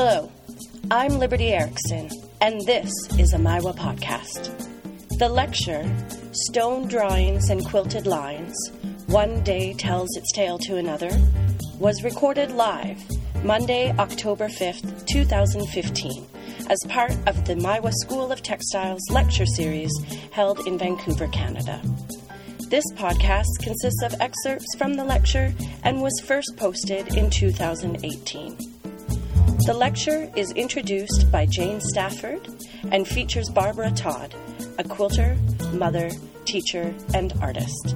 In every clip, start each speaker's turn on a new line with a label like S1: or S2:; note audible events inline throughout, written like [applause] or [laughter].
S1: Hello, I'm Liberty Erickson, and this is a Maiwa podcast. The lecture, Stone Drawings and Quilted Lines One Day Tells Its Tale to Another, was recorded live Monday, October 5th, 2015, as part of the Maiwa School of Textiles lecture series held in Vancouver, Canada. This podcast consists of excerpts from the lecture and was first posted in 2018. The lecture is introduced by Jane Stafford and features Barbara Todd, a quilter, mother, teacher, and artist.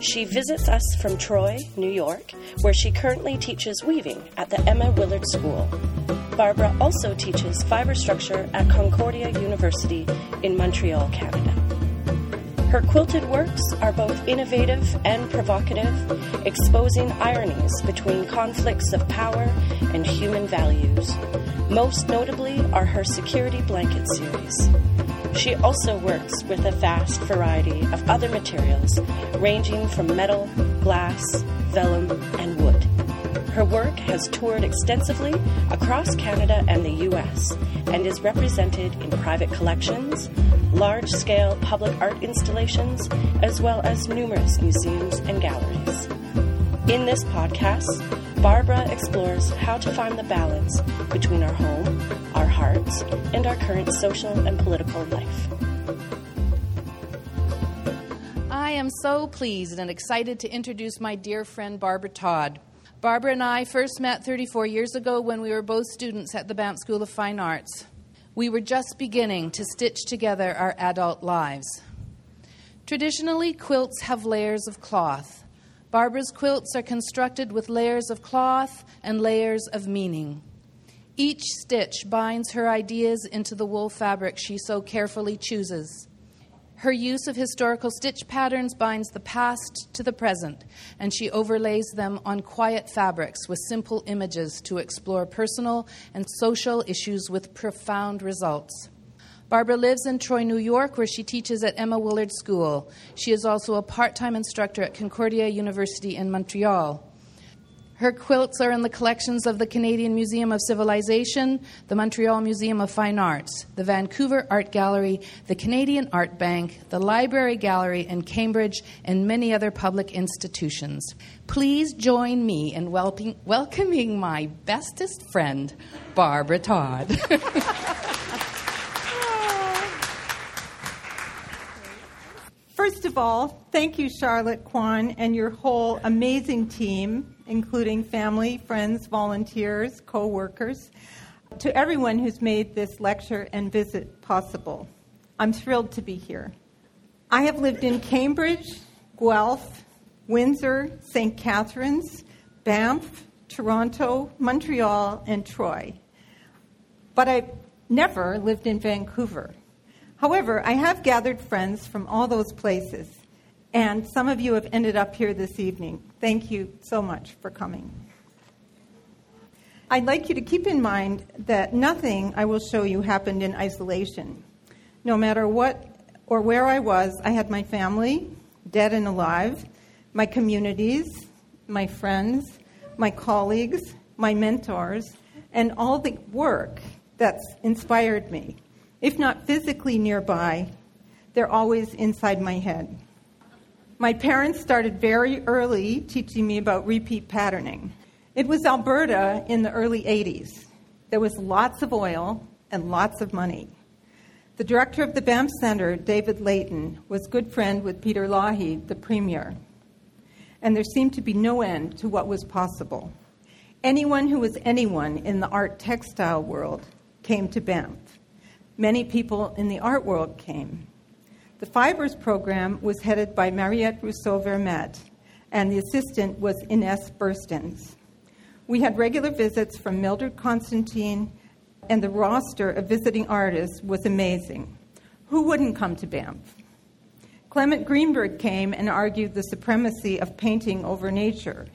S1: She visits us from Troy, New York, where she currently teaches weaving at the Emma Willard School. Barbara also teaches fiber structure at Concordia University in Montreal, Canada. Her quilted works are both innovative and provocative, exposing ironies between conflicts of power and human values. Most notably are her Security Blanket series. She also works with a vast variety of other materials, ranging from metal, glass, vellum, and wood. Her work has toured extensively across Canada and the US and is represented in private collections, large scale public art installations, as well as numerous museums and galleries. In this podcast, Barbara explores how to find the balance between our home, our hearts, and our current social and political life.
S2: I am so pleased and excited to introduce my dear friend Barbara Todd. Barbara and I first met 34 years ago when we were both students at the Banff School of Fine Arts. We were just beginning to stitch together our adult lives. Traditionally, quilts have layers of cloth. Barbara's quilts are constructed with layers of cloth and layers of meaning. Each stitch binds her ideas into the wool fabric she so carefully chooses. Her use of historical stitch patterns binds the past to the present, and she overlays them on quiet fabrics with simple images to explore personal and social issues with profound results. Barbara lives in Troy, New York, where she teaches at Emma Willard School. She is also a part time instructor at Concordia University in Montreal. Her quilts are in the collections of the Canadian Museum of Civilization, the Montreal Museum of Fine Arts, the Vancouver Art Gallery, the Canadian Art Bank, the Library Gallery in Cambridge, and many other public institutions. Please join me in welcoming my bestest friend, Barbara Todd. [laughs]
S3: First of all, thank you, Charlotte Kwan, and your whole amazing team including family, friends, volunteers, co workers, to everyone who's made this lecture and visit possible. I'm thrilled to be here. I have lived in Cambridge, Guelph, Windsor, St. Catharines, Banff, Toronto, Montreal, and Troy. But I've never lived in Vancouver. However, I have gathered friends from all those places and some of you have ended up here this evening. Thank you so much for coming. I'd like you to keep in mind that nothing I will show you happened in isolation. No matter what or where I was, I had my family, dead and alive, my communities, my friends, my colleagues, my mentors, and all the work that's inspired me. If not physically nearby, they're always inside my head. My parents started very early teaching me about repeat patterning. It was Alberta in the early 80s. There was lots of oil and lots of money. The director of the Banff Center, David Leighton, was good friend with Peter Lougheed, the premier. And there seemed to be no end to what was possible. Anyone who was anyone in the art textile world came to Banff. Many people in the art world came. The Fibers program was headed by Mariette Rousseau Vermette, and the assistant was Inese Birstins. We had regular visits from Mildred Constantine, and the roster of visiting artists was amazing. Who wouldn't come to Banff? Clement Greenberg came and argued the supremacy of painting over nature.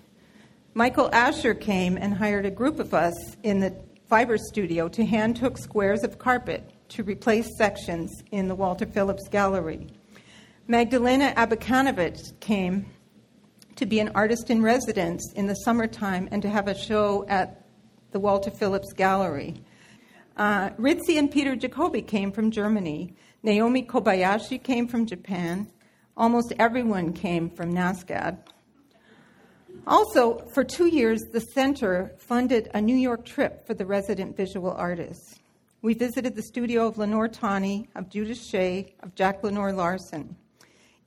S3: Michael Asher came and hired a group of us in the fiber studio to hand hook squares of carpet to replace sections in the Walter Phillips Gallery. Magdalena Abakanowicz came to be an artist in residence in the summertime and to have a show at the Walter Phillips Gallery. Uh, Ritzi and Peter Jacobi came from Germany. Naomi Kobayashi came from Japan. Almost everyone came from NSCAD. Also, for two years, the center funded a New York trip for the resident visual artists. We visited the studio of Lenore Tawney, of Judith Shea, of Jack Lenor Larsen.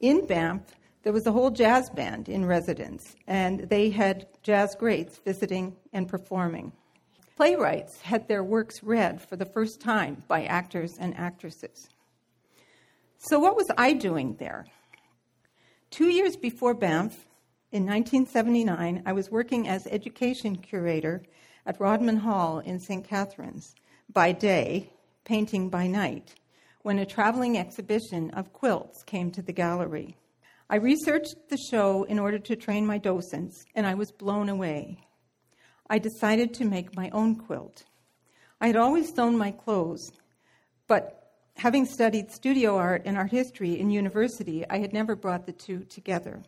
S3: In Banff, there was a whole jazz band in residence, and they had jazz greats visiting and performing. Playwrights had their works read for the first time by actors and actresses. So, what was I doing there? Two years before Banff, in 1979, I was working as education curator at Rodman Hall in St. Catharines by day, painting by night, when a traveling exhibition of quilts came to the gallery. I researched the show in order to train my docents, and I was blown away. I decided to make my own quilt. I had always sewn my clothes, but having studied studio art and art history in university, I had never brought the two together.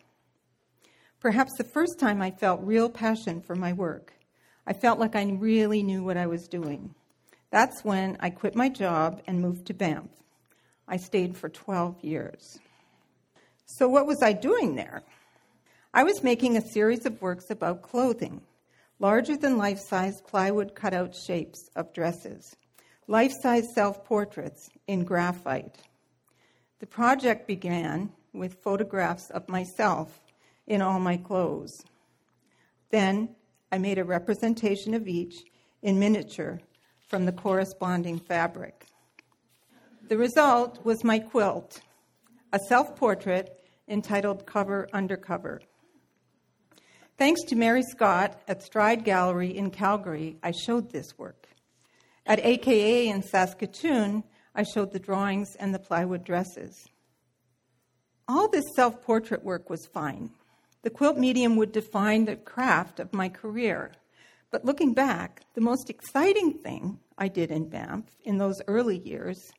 S3: Perhaps the first time I felt real passion for my work. I felt like I really knew what I was doing. That's when I quit my job and moved to Banff. I stayed for 12 years. So, what was I doing there? I was making a series of works about clothing, larger than life size plywood cutout shapes of dresses, life size self portraits in graphite. The project began with photographs of myself in all my clothes. Then I made a representation of each in miniature from the corresponding fabric. The result was my quilt, a self portrait entitled Cover Undercover. Thanks to Mary Scott at Stride Gallery in Calgary, I showed this work. At AKA in Saskatoon, I showed the drawings and the plywood dresses. All this self portrait work was fine. The quilt medium would define the craft of my career. But looking back, the most exciting thing I did in Banff in those early years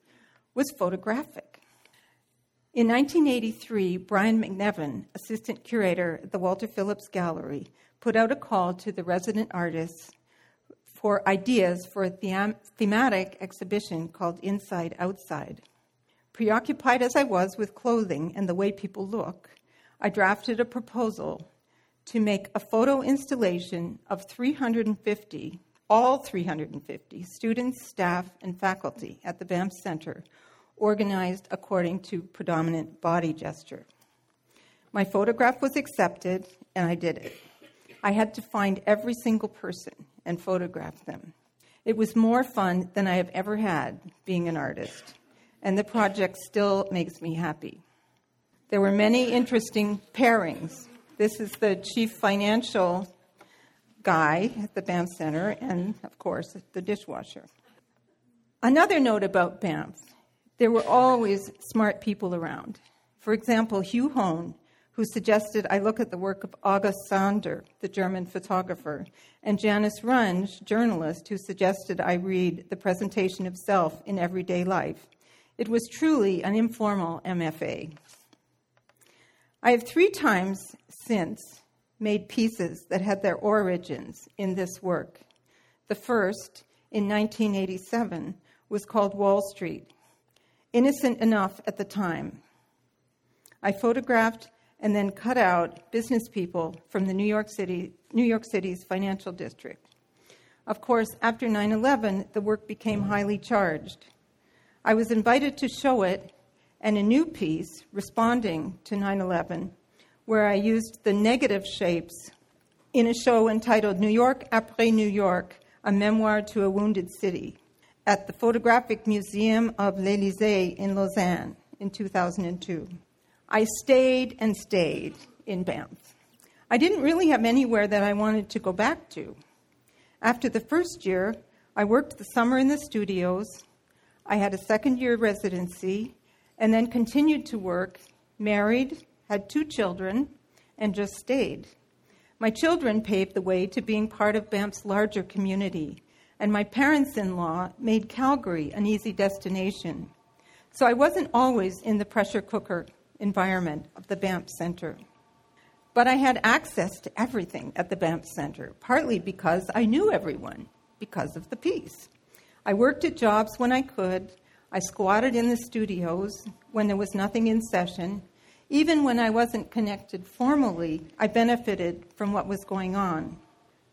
S3: was photographic. In 1983, Brian McNevin, assistant curator at the Walter Phillips Gallery, put out a call to the resident artists for ideas for a them- thematic exhibition called Inside Outside. Preoccupied as I was with clothing and the way people look, I drafted a proposal to make a photo installation of 350, all 350 students, staff, and faculty at the Banff Center, organized according to predominant body gesture. My photograph was accepted, and I did it. I had to find every single person and photograph them. It was more fun than I have ever had being an artist, and the project still makes me happy. There were many interesting pairings. This is the chief financial guy at the Banff Center, and of course, the dishwasher. Another note about Banff there were always smart people around. For example, Hugh Hone, who suggested I look at the work of August Sander, the German photographer, and Janice Runge, journalist, who suggested I read The Presentation of Self in Everyday Life. It was truly an informal MFA. I have three times since made pieces that had their origins in this work. The first, in 1987, was called Wall Street, innocent enough at the time. I photographed and then cut out business people from the New York City, New York City's financial district. Of course, after 9 11, the work became highly charged. I was invited to show it and a new piece responding to 9 11, where I used the negative shapes in a show entitled New York Après New York A Memoir to a Wounded City at the Photographic Museum of l'Élysée in Lausanne in 2002. I stayed and stayed in Banff. I didn't really have anywhere that I wanted to go back to. After the first year, I worked the summer in the studios. I had a second year residency and then continued to work, married, had two children, and just stayed. My children paved the way to being part of Banff's larger community, and my parents in law made Calgary an easy destination. So I wasn't always in the pressure cooker environment of the Banff Center. But I had access to everything at the Banff Center, partly because I knew everyone. because of the peace. I worked at jobs when I could. I squatted in the studios when there was nothing in session. Even when I wasn't connected formally, I benefited from what was going on.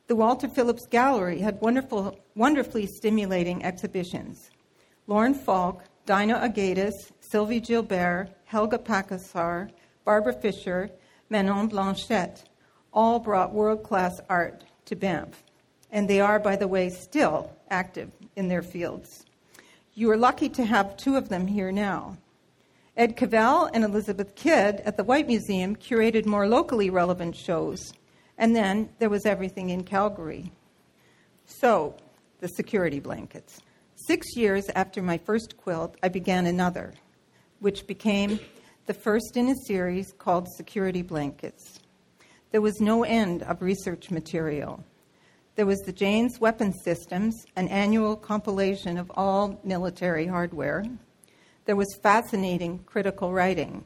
S3: The Walter Phillips Gallery had wonderful, wonderfully stimulating exhibitions. Lorne Falk, Daina Augaitis, Sylvie Gilbert, Helga Pakasaar, Barbara Fisher, Manon Blanchette all brought world class art to Banff. And they are, by the way, still active in their fields. You are lucky to have two of them here now. Ed Cavell and Elizabeth Kidd at the Whyte Museum curated more locally relevant shows. And then there was everything in Calgary. So, the security blankets. Six years after my first quilt, I began another, which became the first in a series called Security Blankets. There was no end of research material. There was the Jane's Weapon Systems, an annual compilation of all military hardware. There was fascinating critical writing.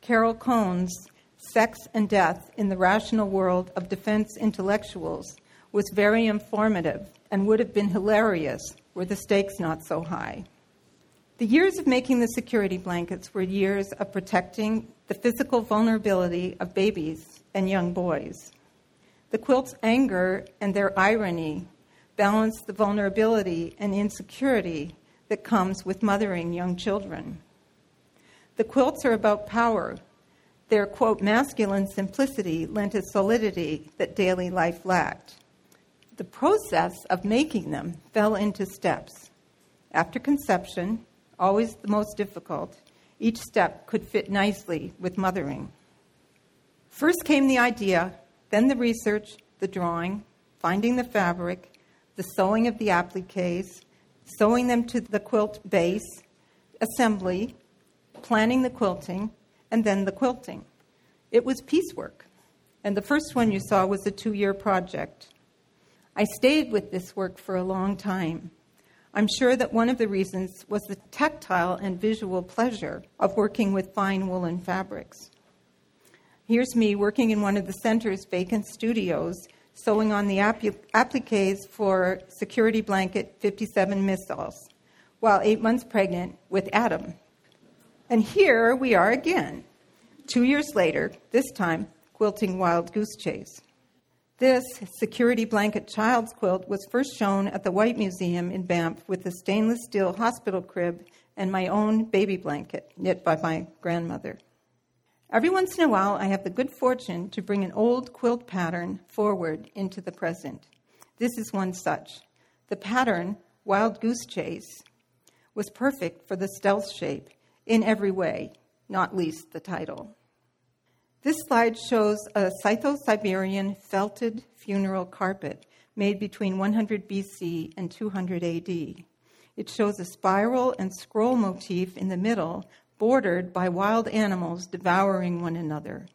S3: Carol Cohn's Sex and Death in the Rational World of Defense Intellectuals was very informative and would have been hilarious were the stakes not so high. The years of making the security blankets were years of protecting the physical vulnerability of babies and young boys. The quilt's anger and their irony balance the vulnerability and insecurity that comes with mothering young children. The quilts are about power. Their, quote, masculine simplicity lent a solidity that daily life lacked. The process of making them fell into steps. After conception, always the most difficult, each step could fit nicely with mothering. First came the idea, then the research, the drawing, finding the fabric, the sewing of the appliques, sewing them to the quilt base, assembly, planning the quilting, and then the quilting. It was piecework, and the first one you saw was a two year project. I stayed with this work for a long time. I'm sure that one of the reasons was the tactile and visual pleasure of working with fine woolen fabrics. Here's me working in one of the center's vacant studios, sewing on the appliques for security blanket 57 missiles, while eight months pregnant with Adam. And here we are again, two years later, this time quilting Wild Goose Chase. This security blanket child's quilt was first shown at the Whyte Museum in Banff with a stainless steel hospital crib and my own baby blanket knit by my grandmother. Every once in a while, I have the good fortune to bring an old quilt pattern forward into the present. This is one such. The pattern, Wild Goose Chase, was perfect for the stealth shape in every way, not least the title. This slide shows a Scytho Siberian felted funeral carpet made between 100 BC and 200 AD. It shows a spiral and scroll motif in the middle, bordered by wild animals devouring one another.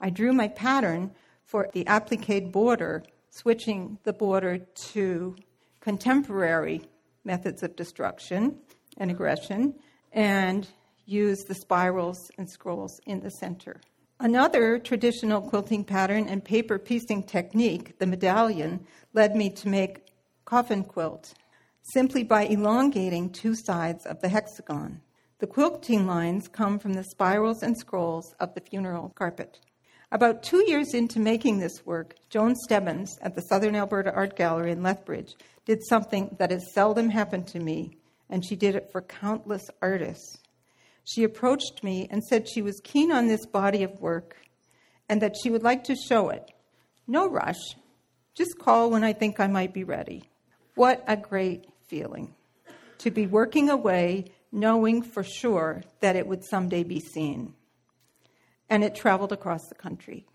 S3: I drew my pattern for the applique border, switching the border to contemporary methods of destruction and aggression, and used the spirals and scrolls in the center. Another traditional quilting pattern and paper piecing technique, the medallion, led me to make coffin quilt simply by elongating two sides of the hexagon. The quilting lines come from the spirals and scrolls of the funeral carpet. About two years into making this work, Joan Stebbins at the Southern Alberta Art Gallery in Lethbridge did something that has seldom happened to me, and she did it for countless artists. She approached me and said she was keen on this body of work and that she would like to show it. No rush, just call when I think I might be ready. What a great feeling to be working away knowing for sure that it would someday be seen. And it traveled across the country.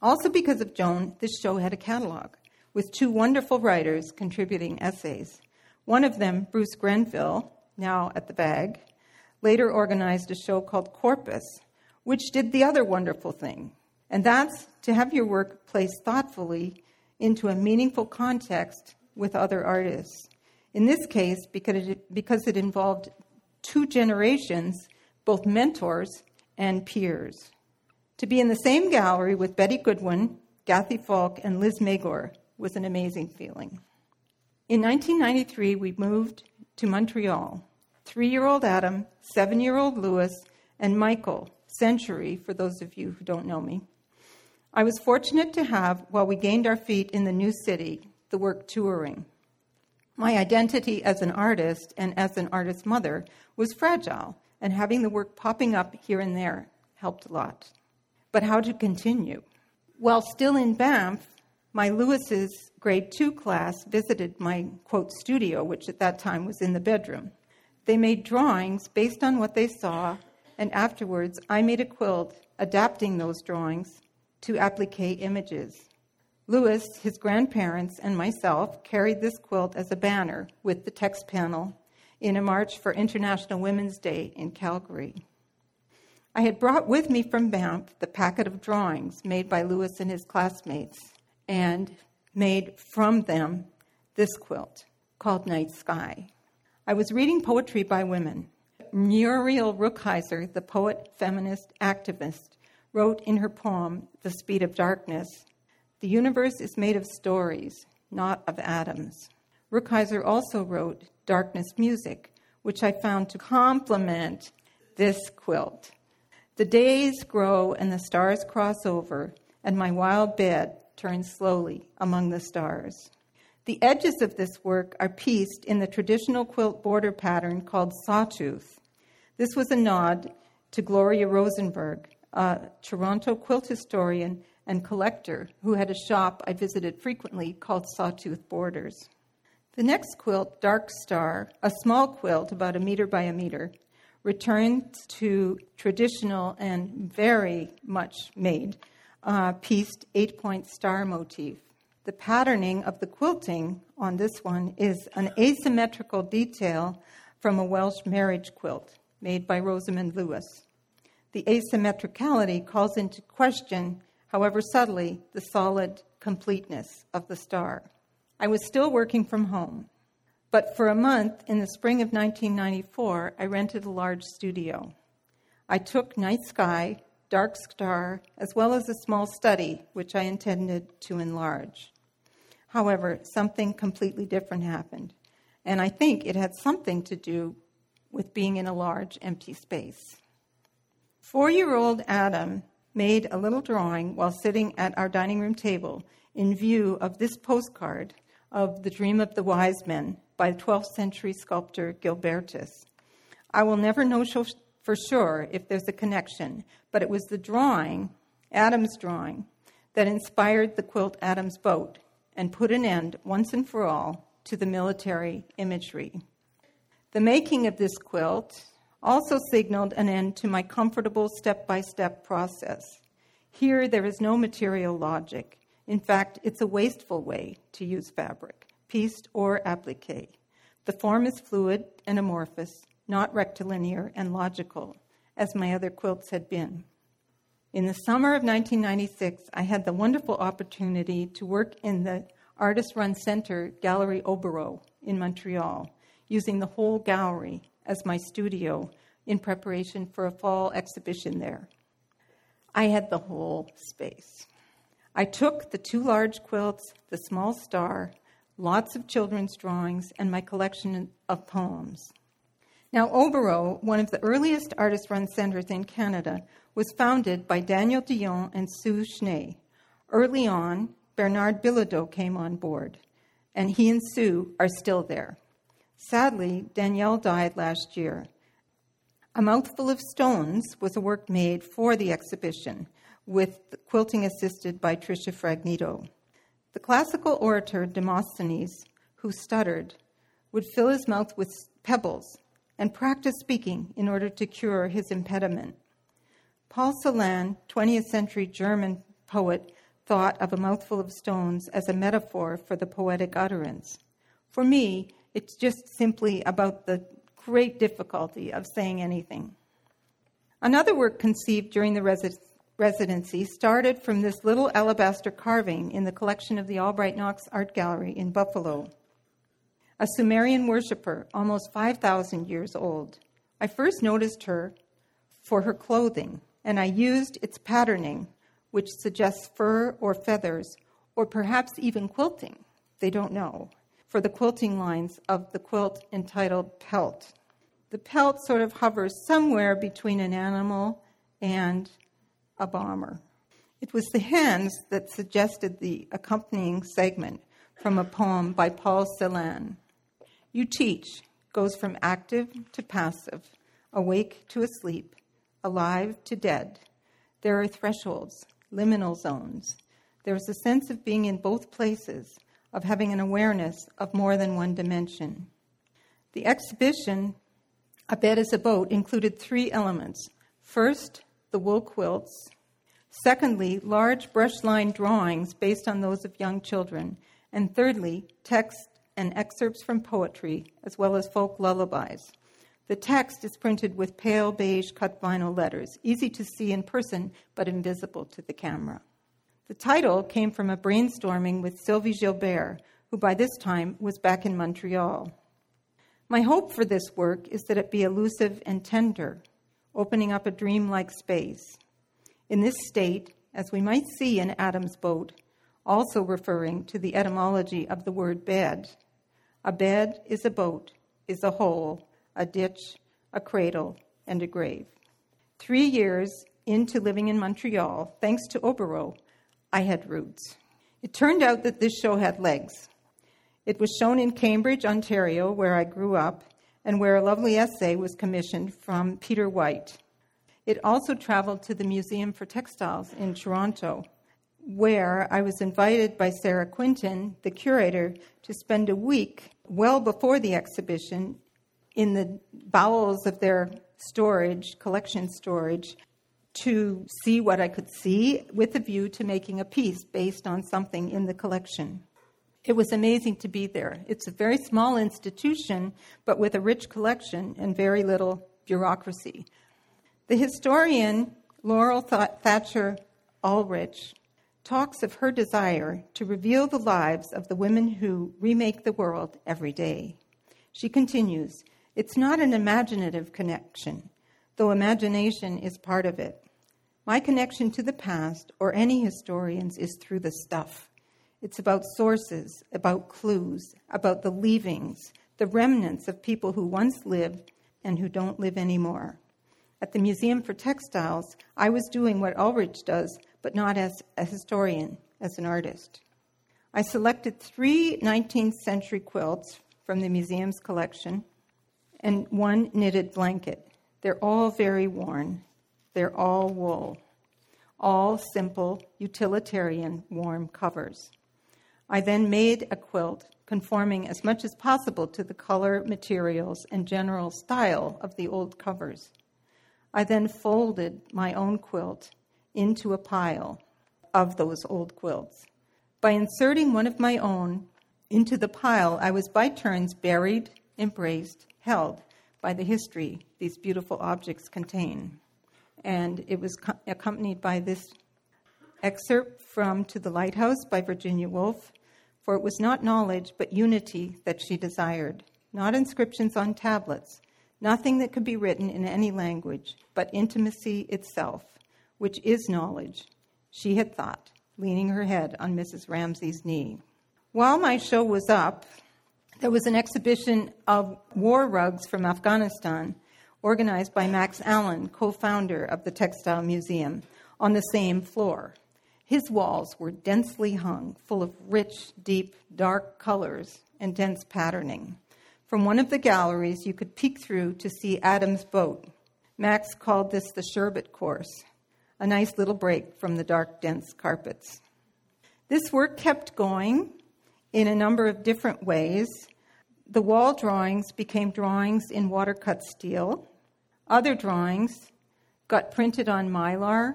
S3: Also, because of Joan, this show had a catalog with two wonderful writers contributing essays. One of them, Bruce Grenville, now at the bag, later organized a show called Corpus, which did the other wonderful thing, and that's to have your work placed thoughtfully into a meaningful context with other artists. In this case, because it, because it involved two generations, both mentors and peers. To be in the same gallery with Betty Goodwin, Gathie Falk, and Liz Magor was an amazing feeling. In 1993, we moved to Montreal. Three year old Adam, seven year old Lewis, and Michael, Century, for those of you who don't know me. I was fortunate to have, while we gained our feet in the new city, the work touring. My identity as an artist and as an artist mother was fragile, and having the work popping up here and there helped a lot. But how to continue? While still in Banff, my Lewis's grade two class visited my quote studio, which at that time was in the bedroom. They made drawings based on what they saw, and afterwards I made a quilt adapting those drawings to applique images. Lewis, his grandparents, and myself carried this quilt as a banner with the text panel in a march for International Women's Day in Calgary. I had brought with me from Banff the packet of drawings made by Lewis and his classmates and made from them this quilt called Night Sky. I was reading poetry by women. Muriel Rukeyser, the poet, feminist, activist, wrote in her poem, The Speed of Darkness, The universe is made of stories, not of atoms. Rukeyser also wrote Darkness Music, which I found to complement this quilt. The days grow and the stars cross over, and my wild bed turns slowly among the stars. The edges of this work are pieced in the traditional quilt border pattern called sawtooth. This was a nod to Gloria Rosenberg, a Toronto quilt historian and collector who had a shop I visited frequently called Sawtooth Borders. The next quilt, Dark Star, a small quilt about a meter by a meter, returns to traditional and very much made uh, pieced eight point star motif. The patterning of the quilting on this one is an asymmetrical detail from a Welsh marriage quilt made by Rosamond Lewis. The asymmetricality calls into question, however subtly, the solid completeness of the star. I was still working from home, but for a month in the spring of 1994, I rented a large studio. I took Night Sky, Dark Star, as well as a small study, which I intended to enlarge. However, something completely different happened, and I think it had something to do with being in a large empty space. Four year old Adam made a little drawing while sitting at our dining room table in view of this postcard of The Dream of the Wise Men by 12th century sculptor Gislebertus. I will never know for sure if there's a connection, but it was the drawing, Adam's drawing, that inspired the quilt Adam's Boat and put an end, once and for all, to the military imagery. The making of this quilt also signaled an end to my comfortable step by step process. Here, there is no material logic. In fact, it's a wasteful way to use fabric, pieced or applique. The form is fluid and amorphous, not rectilinear and logical, as my other quilts had been. In the summer of 1996, I had the wonderful opportunity to work in the artist run center Gallery Oboro in Montreal, using the whole gallery as my studio in preparation for a fall exhibition there. I had the whole space. I took the two large quilts, the small star, lots of children's drawings, and my collection of poems. Now, Oboro, one of the earliest artist run centers in Canada, was founded by Daniel Dion and Su Schnee. Early on, Bernard Bilodeau came on board, and he and Sue are still there. Sadly, Danielle died last year. A Mouthful of Stones was a work made for the exhibition, with quilting assisted by Tricia Fragnito. The classical orator Demosthenes, who stuttered, would fill his mouth with pebbles and practice speaking in order to cure his impediment. Paul Celan, 20th century German poet, thought of a mouthful of stones as a metaphor for the poetic utterance. For me, it's just simply about the great difficulty of saying anything. Another work conceived during the resi- residency started from this little alabaster carving in the collection of the Albright Knox Art Gallery in Buffalo. A Sumerian worshiper, almost 5,000 years old. I first noticed her for her clothing, and I used its patterning, which suggests fur or feathers, or perhaps even quilting. They don't know for the quilting lines of the quilt entitled Pelt. The pelt sort of hovers somewhere between an animal and a bomber. It was the hands that suggested the accompanying segment from a poem by Paul Celan. You teach goes from active to passive, awake to asleep, alive to dead. There are thresholds, liminal zones. There is a sense of being in both places, of having an awareness of more than one dimension. The exhibition, A Bed is a Boat, included three elements. First, the wool quilts. Secondly, large brush line drawings based on those of young children. And thirdly, text and excerpts from poetry, as well as folk lullabies. The text is printed with pale beige cut vinyl letters, easy to see in person but invisible to the camera. The title came from a brainstorming with Sylvie Gilbert, who by this time was back in Montreal. My hope for this work is that it be elusive and tender, opening up a dreamlike space. In this state, as we might see in Adam's boat, also referring to the etymology of the word bed, a bed is a boat, is a hole, a ditch, a cradle, and a grave. Three years into living in Montreal, thanks to Oboro, I had roots. It turned out that this show had legs. It was shown in Cambridge, Ontario, where I grew up, and where a lovely essay was commissioned from Peter White. It also traveled to the Museum for Textiles in Toronto, where I was invited by Sarah Quinton, the curator, to spend a week well before the exhibition in the bowels of their storage, collection storage, to see what I could see with a view to making a piece based on something in the collection. It was amazing to be there. It's a very small institution, but with a rich collection and very little bureaucracy. The historian Laurel Thatcher Ulrich talks of her desire to reveal the lives of the women who remake the world every day. She continues It's not an imaginative connection, though imagination is part of it. My connection to the past, or any historian's, is through the stuff. It's about sources, about clues, about the leavings, the remnants of people who once lived and who don't live anymore. At the Museum for Textiles, I was doing what Ulrich does, but not as a historian, as an artist. I selected three 19th century quilts from the museum's collection and one knitted blanket. They're all very worn they're all wool, all simple, utilitarian, warm covers. I then made a quilt conforming as much as possible to the color, materials, and general style of the old covers. I then folded my own quilt into a pile of those old quilts. By inserting one of my own into the pile, I was by turns buried, embraced, held by the history these beautiful objects contain and it was co- accompanied by this excerpt from To the Lighthouse by Virginia Woolf. For it was not knowledge, but unity that she desired, not inscriptions on tablets, nothing that could be written in any language, but intimacy itself, which is knowledge, she had thought, leaning her head on Mrs. Ramsay's knee. While my show was up, there was an exhibition of war rugs from Afghanistan organized by Max Allen, co founder of the Textile Museum, on the same floor. His walls were densely hung, full of rich, deep, dark colors and dense patterning. From one of the galleries, you could peek through to see Adam's boat. Max called this the sherbet course, a nice little break from the dark, dense carpets. This work kept going in a number of different ways. The wall drawings became drawings in watercut steel. Other drawings got printed on mylar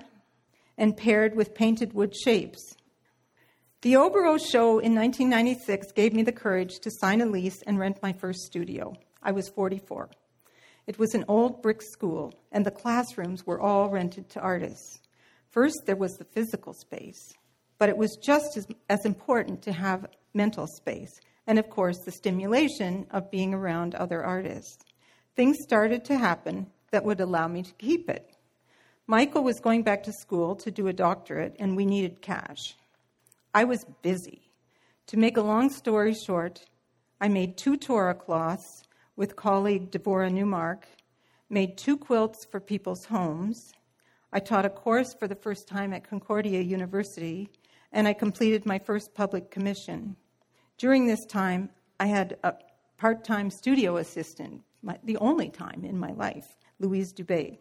S3: and paired with painted wood shapes. The Oboro show in 1996 gave me the courage to sign a lease and rent my first studio. I was 44. It was an old brick school, and the classrooms were all rented to artists. First, there was the physical space, but it was just as, as important to have mental space, and of course, the stimulation of being around other artists. Things started to happen, that would allow me to keep it. Michael was going back to school to do a doctorate, and we needed cash. I was busy. To make a long story short, I made two Torah cloths with colleague Deborah Newmark, made two quilts for people's homes. I taught a course for the first time at Concordia University, and I completed my first public commission. During this time, I had a part time studio assistant, my, the only time in my life, Louise Dubé.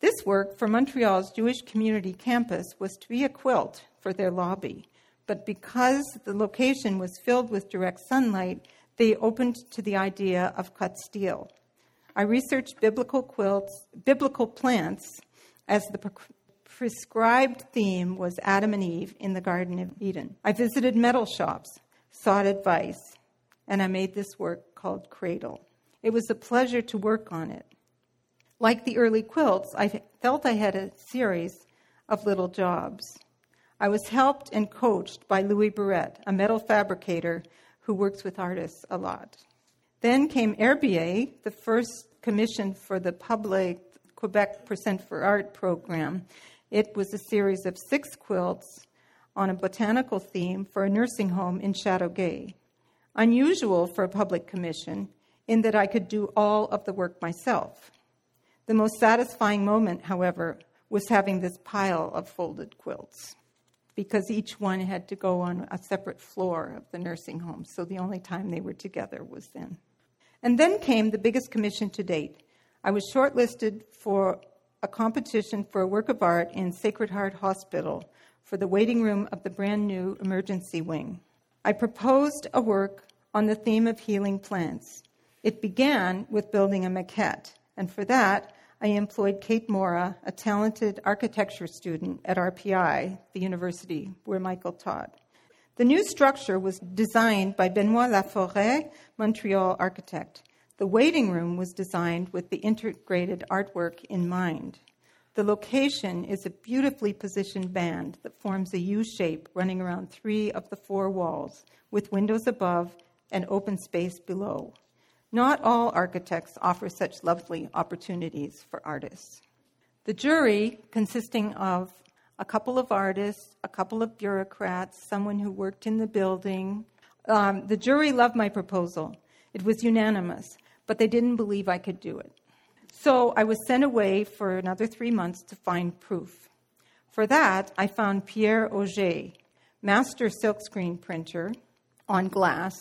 S3: This work for Montreal's Jewish Community Campus was to be a quilt for their lobby, but because the location was filled with direct sunlight, they opened to the idea of cut steel. I researched biblical quilts, biblical plants, as the prescribed theme was Adam and Eve in the Garden of Eden. I visited metal shops, sought advice, and I made this work called Cradle. It was a pleasure to work on it. Like the early quilts, I felt I had a series of little jobs. I was helped and coached by Louis Barrette, a metal fabricator who works with artists a lot. Then came Herbier, the first commission for the public Quebec Percent for Art program. It was a series of six quilts on a botanical theme for a nursing home in Chateauguay. Unusual for a public commission in that I could do all of the work myself. The most satisfying moment, however, was having this pile of folded quilts because each one had to go on a separate floor of the nursing home, so the only time they were together was then. And then came the biggest commission to date. I was shortlisted for a competition for a work of art in Sacred Heart Hospital for the waiting room of the brand new emergency wing. I proposed a work on the theme of healing plants. It began with building a maquette, and for that, I employed Kate Mora, a talented architecture student at RPI, the university where Michael taught. The new structure was designed by Benoit Laforêt, Montreal architect. The waiting room was designed with the integrated artwork in mind. The location is a beautifully positioned band that forms a U shape running around three of the four walls, with windows above and open space below. Not all architects offer such lovely opportunities for artists. The jury, consisting of a couple of artists, a couple of bureaucrats, someone who worked in the building, um, the jury loved my proposal. It was unanimous, but they didn't believe I could do it. So I was sent away for another three months to find proof. For that, I found Pierre Auger, master silkscreen printer on glass,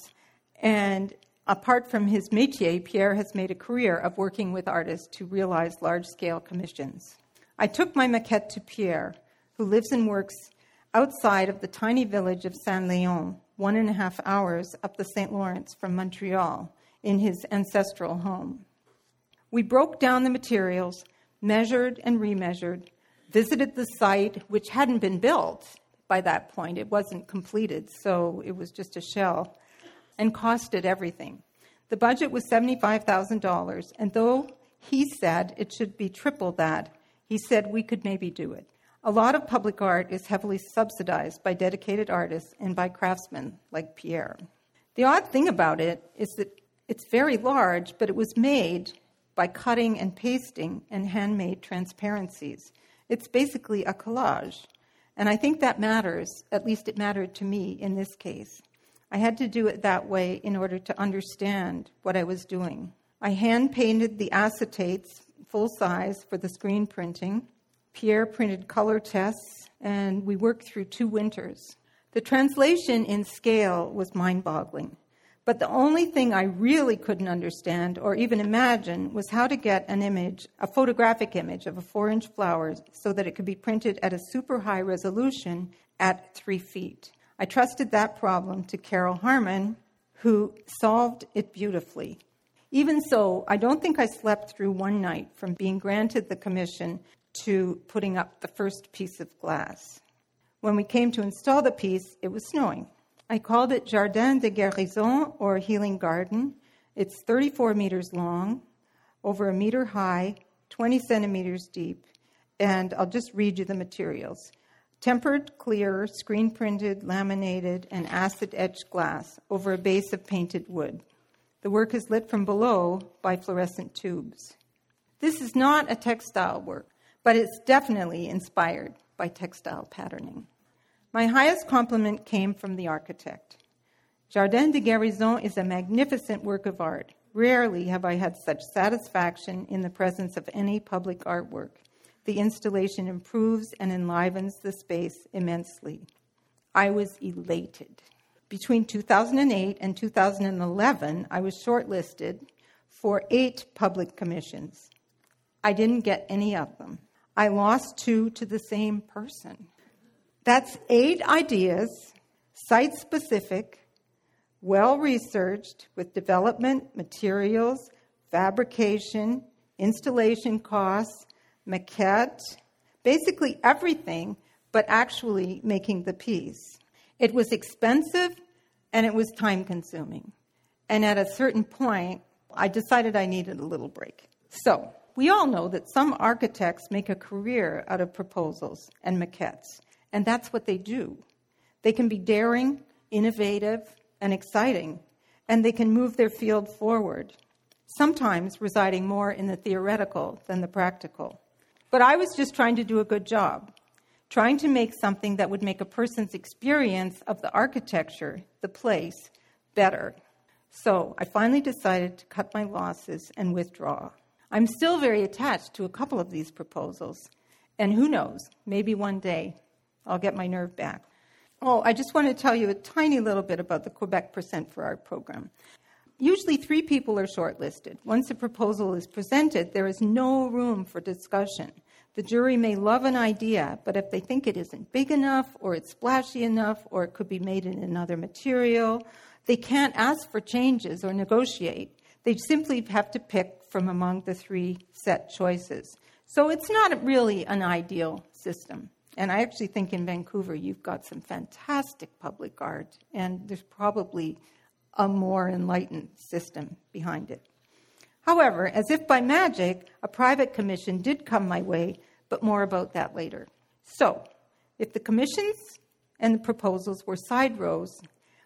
S3: and Apart from his métier, Pierre has made a career of working with artists to realize large scale commissions. I took my maquette to Pierre, who lives and works outside of the tiny village of Saint Leon, one and a half hours up the St. Lawrence from Montreal, in his ancestral home. We broke down the materials, measured and remeasured, visited the site, which hadn't been built by that point. It wasn't completed, so it was just a shell and costed everything. The budget was $75,000, and though he said it should be triple that, he said we could maybe do it. A lot of public art is heavily subsidized by dedicated artists and by craftsmen like Pierre. The odd thing about it is that it's very large, but it was made by cutting and pasting and handmade transparencies. It's basically a collage. And I think that matters, at least it mattered to me in this case. I had to do it that way in order to understand what I was doing. I hand painted the acetates full size for the screen printing. Pierre printed color tests, and we worked through two winters. The translation in scale was mind boggling. But the only thing I really couldn't understand or even imagine was how to get an image, a photographic image of a four inch flower, so that it could be printed at a super high resolution at three feet. I trusted that problem to Carol Harmon, who solved it beautifully. Even so, I don't think I slept through one night from being granted the commission to putting up the first piece of glass. When we came to install the piece, it was snowing. I called it Jardin de Guérison or Healing Garden. It's 34 meters long, over a meter high, 20 centimeters deep, and I'll just read you the materials tempered clear, screen printed, laminated, and acid etched glass over a base of painted wood. The work is lit from below by fluorescent tubes. This is not a textile work, but it's definitely inspired by textile patterning. My highest compliment came from the architect. Jardin de Guérison is a magnificent work of art. Rarely have I had such satisfaction in the presence of any public artwork. The installation improves and enlivens the space immensely. I was elated. Between 2008 and 2011, I was shortlisted for eight public commissions. I didn't get any of them. I lost two to the same person. That's eight ideas, site specific, well researched, with development, materials, fabrication, installation costs, maquette, basically everything, but actually making the piece. It was expensive and it was time consuming. And at a certain point, I decided I needed a little break. So, we all know that some architects make a career out of proposals and maquettes, and that's what they do. They can be daring, innovative, and exciting, and they can move their field forward, sometimes residing more in the theoretical than the practical. But I was just trying to do a good job, trying to make something that would make a person's experience of the architecture, the place, better. So I finally decided to cut my losses and withdraw. I'm still very attached to a couple of these proposals, and who knows, maybe one day I'll get my nerve back. Oh, I just want to tell you a tiny little bit about the Quebec Percent for Art program. Usually, three people are shortlisted. Once a proposal is presented, there is no room for discussion. The jury may love an idea, but if they think it isn't big enough, or it's splashy enough, or it could be made in another material, they can't ask for changes or negotiate. They simply have to pick from among the three set choices. So it's not really an ideal system. And I actually think in Vancouver you've got some fantastic public art, and there's probably a more enlightened system behind it. However, as if by magic, a private commission did come my way, but more about that later. So, if the commissions and the proposals were side rows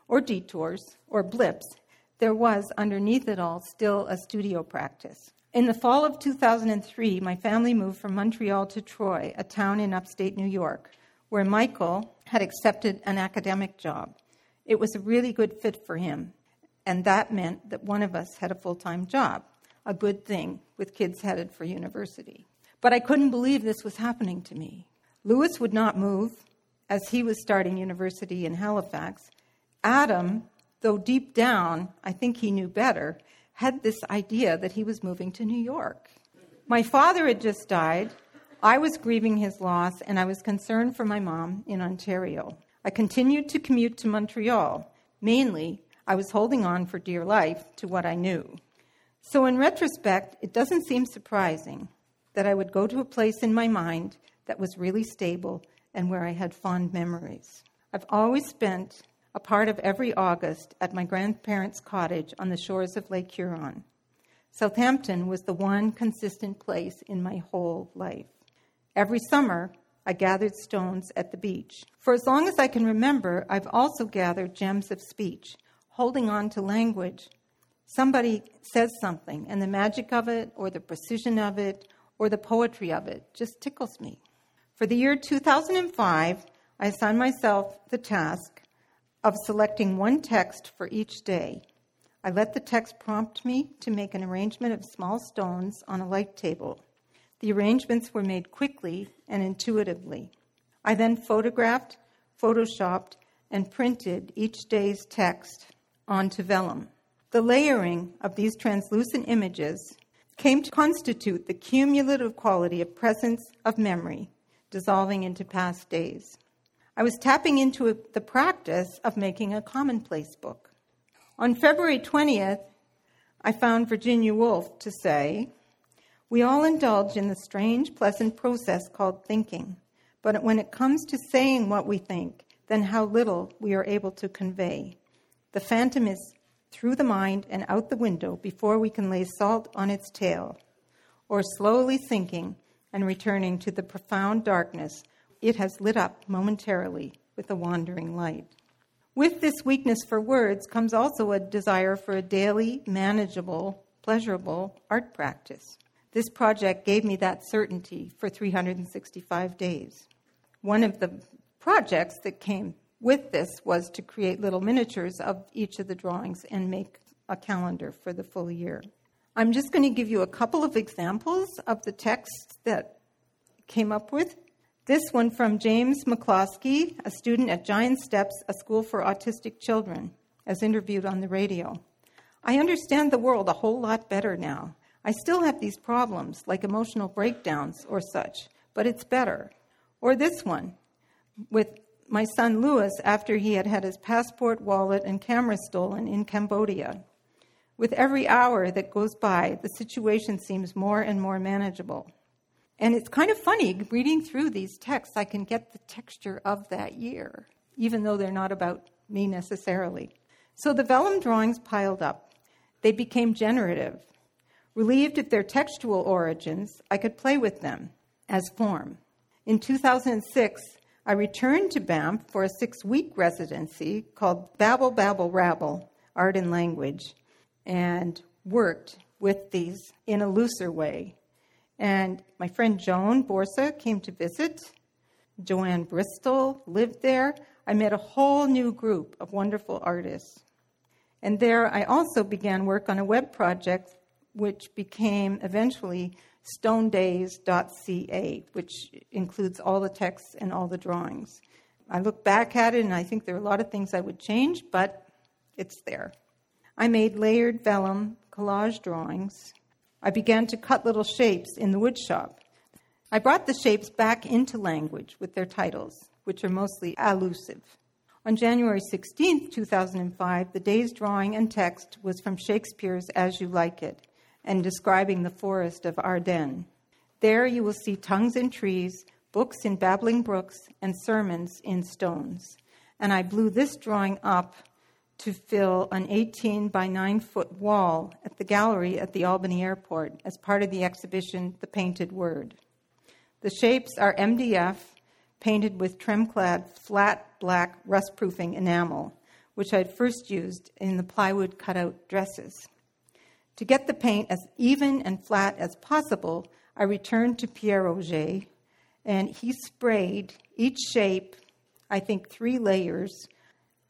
S3: or detours or blips, there was underneath it all still a studio practice. In the fall of 2003, my family moved from Montreal to Troy, a town in upstate New York, where Michael had accepted an academic job. It was a really good fit for him, and that meant that one of us had a full time job, a good thing with kids headed for university. But I couldn't believe this was happening to me. Lewis would not move, as he was starting university in Halifax. Adam though deep down, I think he knew better, had this idea that he was moving to New York. My father had just died. I was grieving his loss, and I was concerned for my mom in Ontario. I continued to commute to Montreal. Mainly, I was holding on for dear life to what I knew. So, in retrospect, it doesn't seem surprising that I would go to a place in my mind that was really stable and where I had fond memories. I've always spent a part of every August at my grandparents' cottage on the shores of Lake Huron. Southampton was the one consistent place in my whole life. Every summer, I gathered stones at the beach. For as long as I can remember, I've also gathered gems of speech, holding on to language. Somebody says something, and the magic of it, or the precision of it, or the poetry of it just tickles me. For the year 2005, I assigned myself the task of selecting one text for each day. I let the text prompt me to make an arrangement of small stones on a light table. The arrangements were made quickly and intuitively. I then photographed, photoshopped, and printed each day's text onto vellum. The layering of these translucent images came to constitute the cumulative quality of presence of memory dissolving into past days. I was tapping into the practice of making a commonplace book. On February 20th, I found Virginia Woolf to say, We all indulge in the strange, pleasant process called thinking, but when it comes to saying what we think, then how little we are able to convey. The phantom is through the mind and out the window before we can lay salt on its tail, or slowly sinking and returning to the profound darkness it has lit up momentarily with a wandering light. With this weakness for words comes also a desire for a daily, manageable, pleasurable art practice. This project gave me that certainty for 365 days. One of the projects that came with this was to create little miniatures of each of the drawings and make a calendar for the full year. I'm just going to give you a couple of examples of the text that came up with. This one from James McCloskey, a student at Giant Steps, a school for autistic children, as interviewed on the radio. I understand the world a whole lot better now. I still have these problems, like emotional breakdowns or such, but it's better. Or this one, with my son Louis after he had had his passport, wallet, and camera stolen in Cambodia. With every hour that goes by, the situation seems more and more manageable. And it's kind of funny reading through these texts, I can get the texture of that year, even though they're not about me necessarily. So the vellum drawings piled up. They became generative. Relieved of their textual origins, I could play with them as form. In 2006, I returned to Banff for a six week residency called Babble Babble Rabble Art and Language and worked with these in a looser way. And my friend Joan Borsa came to visit. Joanne Bristol lived there. I met a whole new group of wonderful artists. And there I also began work on a web project which became eventually stonedays.ca, which includes all the texts and all the drawings. I look back at it and I think there are a lot of things I would change, but it's there. I made layered vellum collage drawings. I began to cut little shapes in the woodshop. I brought the shapes back into language with their titles, which are mostly allusive. On January 16, 2005, the day's drawing and text was from Shakespeare's As You Like It and describing the forest of Ardennes. There you will see tongues in trees, books in babbling brooks, and sermons in stones. And I blew this drawing up to fill an 18 by 9 foot wall at the gallery at the Albany airport as part of the exhibition The Painted Word. The shapes are MDF painted with trim-clad flat black rust-proofing enamel, which I'd first used in the plywood cutout dresses. To get the paint as even and flat as possible, I returned to Pierre Roger, and he sprayed each shape, I think three layers,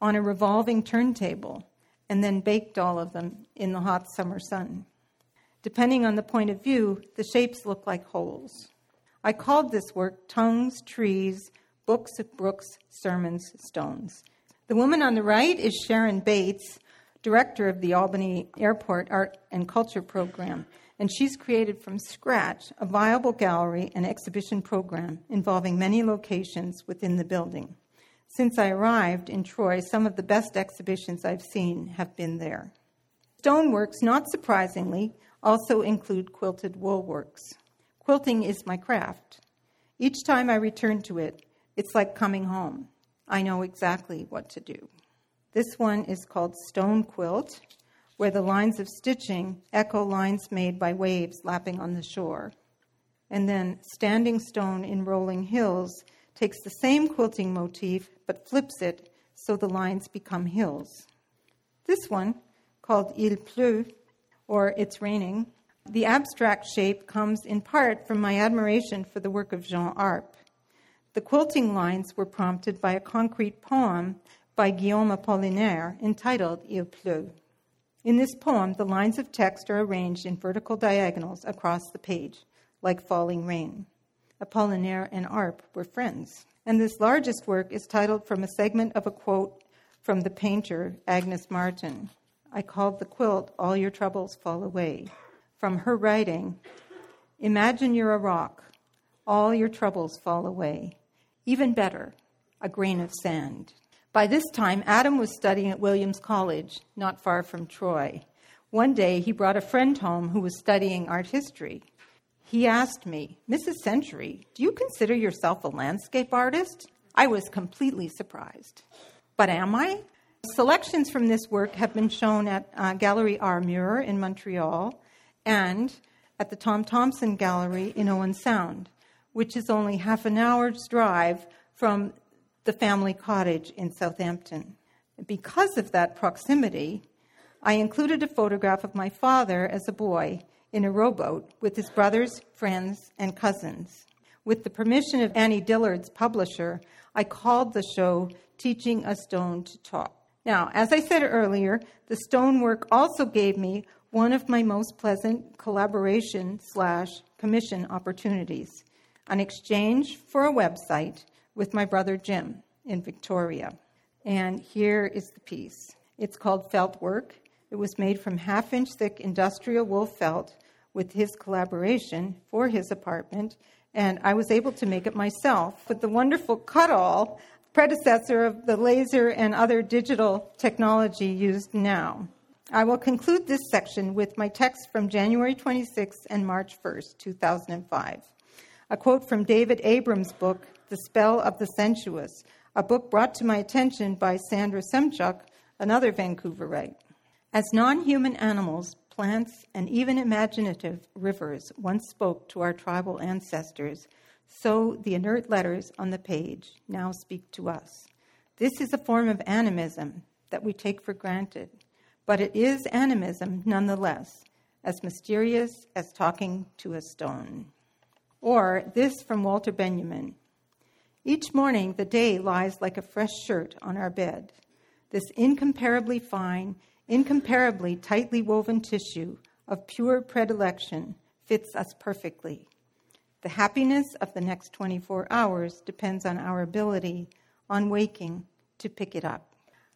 S3: on a revolving turntable and then baked all of them in the hot summer sun. Depending on the point of view, the shapes look like holes. I called this work Tongues, Trees, Books, Brooks, Sermons, Stones. The woman on the right is Sharon Bates, director of the Albany Airport Art and Culture Program, and she's created from scratch a viable gallery and exhibition program involving many locations within the building. Since I arrived in Troy, some of the best exhibitions I've seen have been there. Stoneworks, not surprisingly, also include quilted wool works. Quilting is my craft. Each time I return to it, it's like coming home. I know exactly what to do. This one is called Stone Quilt, where the lines of stitching echo lines made by waves lapping on the shore. And then Standing Stone in Rolling Hills takes the same quilting motif but flips it so the lines become hills. This one, called Il pleut, or It's Raining, the abstract shape comes in part from my admiration for the work of Jean Arp. The quilting lines were prompted by a concrete poem by Guillaume Apollinaire entitled Il pleut. In this poem, the lines of text are arranged in vertical diagonals across the page, like falling rain. Apollinaire and Arp were friends. And this largest work is titled from a segment of a quote from the painter Agnes Martin. I called the quilt All Your Troubles Fall Away. From her writing, Imagine you're a rock, all your troubles fall away. Even better, a grain of sand. By this time, Adam was studying at Williams College, not far from Troy. One day, he brought a friend home who was studying art history. He asked me, Mrs. Century, do you consider yourself a landscape artist? I was completely surprised. But am I? Selections from this work have been shown at uh, Gallery Armure in Montreal and at the Tom Thomson Gallery in Owen Sound, which is only half an hour's drive from the family cottage in Southampton. Because of that proximity, I included a photograph of my father as a boy in a rowboat with his brothers, friends, and cousins. With the permission of Annie Dillard's publisher, I called the show Teaching a Stone to Talk. Now, as I said earlier, the stonework also gave me one of my most pleasant collaboration slash commission opportunities an exchange for a website with my brother Jim in Victoria. And here is the piece. It's called Felt Work. It was made from half inch thick industrial wool felt with his collaboration for his apartment, and I was able to make it myself with the wonderful Cut-All, predecessor of the laser and other digital technology used now. I will conclude this section with my text from January 26th and March 1st, 2005. A quote from David Abram's book, The Spell of the Sensuous, a book brought to my attention by Sandra Semchuk, another Vancouverite. As non human animals, plants, and even imaginative rivers once spoke to our tribal ancestors, so the inert letters on the page now speak to us. This is a form of animism that we take for granted, but it is animism nonetheless, as mysterious as talking to a stone. Or this from Walter Benjamin Each morning the day lies like a fresh shirt on our bed. This incomparably fine, incomparably tightly woven tissue of pure predilection fits us perfectly. The happiness of the next 24 hours depends on our ability, on waking, to pick it up.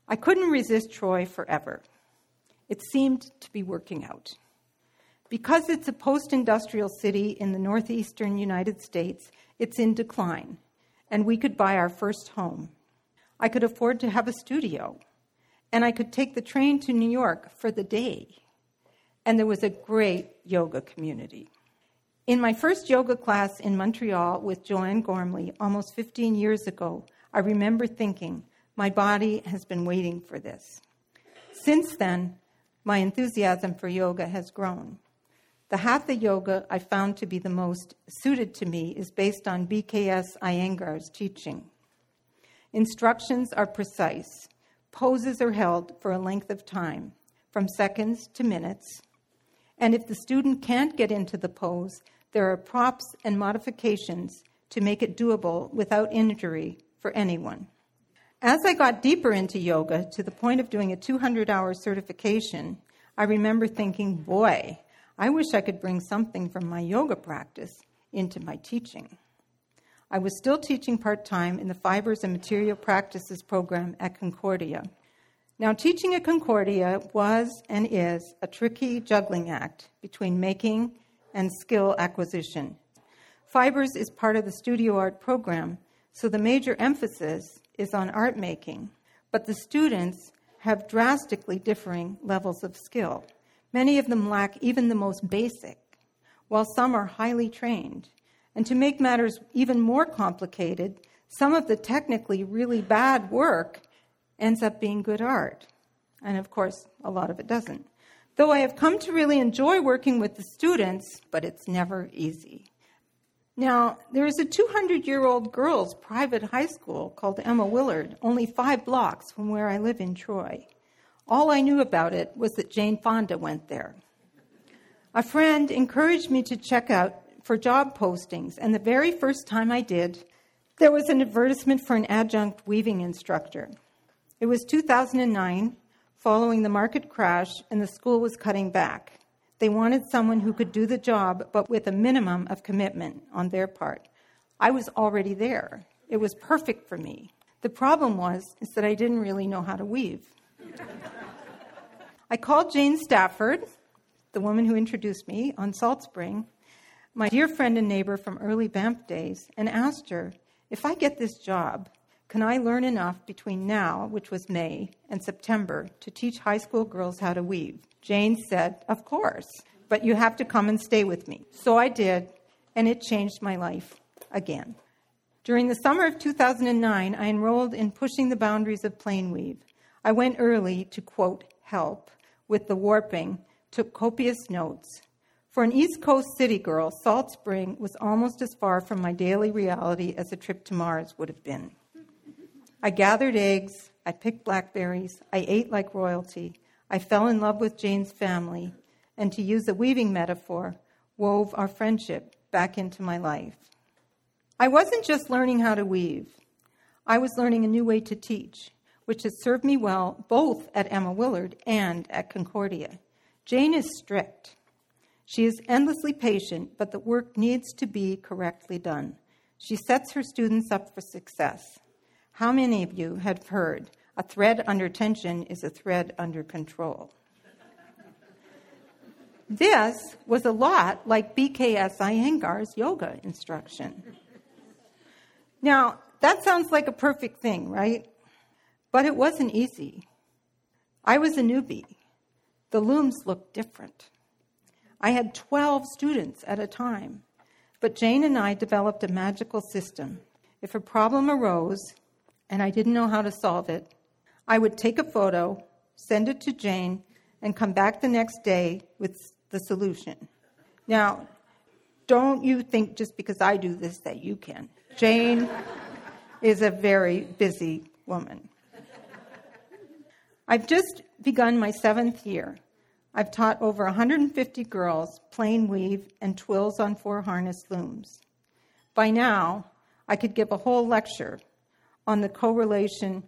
S3: I couldn't resist Troy forever. It seemed to be working out. Because it's a post industrial city in the northeastern United States, it's in decline, and we could buy our first home. I could afford to have a studio and I could take the train to New York for the day. And there was a great yoga community. In my first yoga class in Montreal with Joanne Gormley almost 15 years ago, I remember thinking, my body has been waiting for this. Since then, my enthusiasm for yoga has grown. The hatha yoga I found to be the most suited to me is based on BKS Iyengar's teaching. Instructions are precise. Poses are held for a length of time, from seconds to minutes. And if the student can't get into the pose, there are props and modifications to make it doable without injury for anyone. As I got deeper into yoga to the point of doing a 200 hour certification, I remember thinking, boy, I wish I could bring something from my yoga practice into my teaching. I was still teaching part time in the Fibers and Material Practices program at Concordia. Now, teaching at Concordia was and is a tricky juggling act between making and skill acquisition. Fibers is part of the studio art program, so the major emphasis is on art making, but the students have drastically differing levels of skill. Many of them lack even the most basic, while some are highly trained. And to make matters even more complicated, some of the technically really bad work ends up being good art. And of course, a lot of it doesn't. Though I have come to really enjoy working with the students, but it's never easy. Now, there is a 200 year old girls' private high school called Emma Willard, only five blocks from where I live in Troy. All I knew about it was that Jane Fonda went there. A friend encouraged me to check out for job postings, and the very first time I did, there was an advertisement for an adjunct weaving instructor. It was 2009, following the market crash, and the school was cutting back. They wanted someone who could do the job, but with a minimum of commitment on their part. I was already there. It was perfect for me. The problem was is that I didn't really know how to weave. [laughs] I called Jane Stafford, the woman who introduced me, on Salt Spring, my dear friend and neighbor from early Banff days and asked her, If I get this job, can I learn enough between now, which was May, and September to teach high school girls how to weave? Jane said, Of course, but you have to come and stay with me. So I did, and it changed my life again. During the summer of 2009, I enrolled in Pushing the Boundaries of Plain Weave. I went early to, quote, help with the warping, took copious notes, for an East Coast city girl, Salt Spring was almost as far from my daily reality as a trip to Mars would have been. I gathered eggs, I picked blackberries, I ate like royalty, I fell in love with Jane's family, and to use a weaving metaphor, wove our friendship back into my life. I wasn't just learning how to weave, I was learning a new way to teach, which has served me well both at Emma Willard and at Concordia. Jane is strict. She is endlessly patient, but the work needs to be correctly done. She sets her students up for success. How many of you have heard a thread under tension is a thread under control? this was a lot like BKS Iyengar's yoga instruction. Now, that sounds like a perfect thing, right? But it wasn't easy. I was a newbie. The looms looked different. I had 12 students at a time, but Jane and I developed a magical system. If a problem arose and I didn't know how to solve it, I would take a photo, send it to Jane, and come back the next day with the solution. Now, don't you think just because I do this that you can. Jane is a very busy woman. I've just begun my seventh year. I've taught over 150 girls plain weave and twills on four harness looms. By now, I could give a whole lecture on the correlation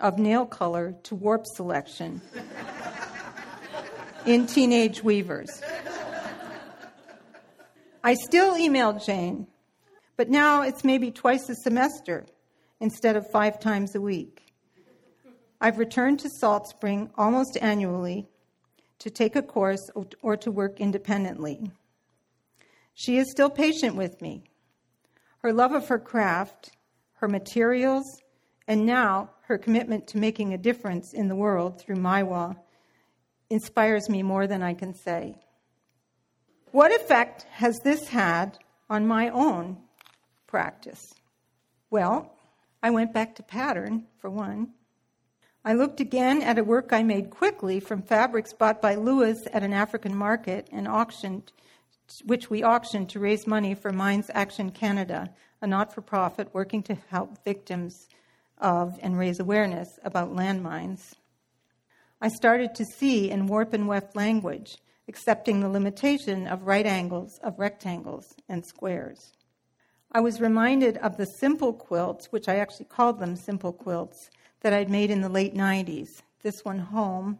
S3: of nail color to warp selection [laughs] in teenage weavers. I still email Jane, but now it's maybe twice a semester instead of five times a week. I've returned to Salt Spring almost annually to take a course or to work independently. She is still patient with me. Her love of her craft, her materials, and now her commitment to making a difference in the world through Maiwa inspires me more than I can say. What effect has this had on my own practice? Well, I went back to pattern, for one. I looked again at a work I made quickly from fabrics bought by Lewis at an African market and auctioned, which we auctioned to raise money for Mines Action Canada, a not for profit working to help victims of and raise awareness about landmines. I started to see in warp and weft language, accepting the limitation of right angles of rectangles and squares. I was reminded of the simple quilts, which I actually called them simple quilts, that I'd made in the late 90s. This one, Home,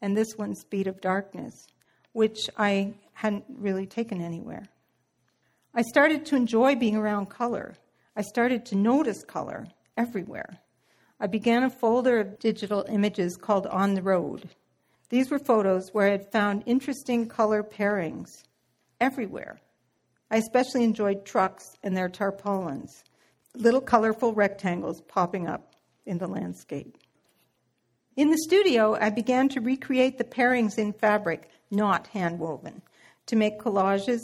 S3: and this one, Speed of Darkness, which I hadn't really taken anywhere. I started to enjoy being around color. I started to notice color everywhere. I began a folder of digital images called On the Road. These were photos where I had found interesting color pairings everywhere. I especially enjoyed trucks and their tarpaulins, little colorful rectangles popping up in the landscape. In the studio, I began to recreate the pairings in fabric, not hand woven, to make collages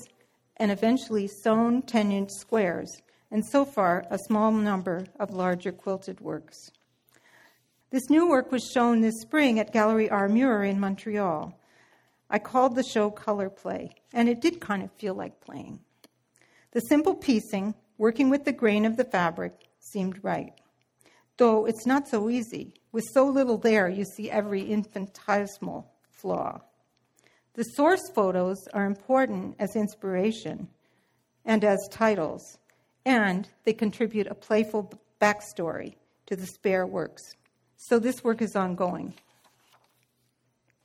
S3: and eventually sewn 10 inch squares, and so far a small number of larger quilted works. This new work was shown this spring at Gallery Armure in Montreal. I called the show Color Play, and it did kind of feel like playing. The simple piecing, working with the grain of the fabric, seemed right. Though it's not so easy. With so little there, you see every infinitesimal flaw. The source photos are important as inspiration and as titles, and they contribute a playful backstory to the spare works. So this work is ongoing.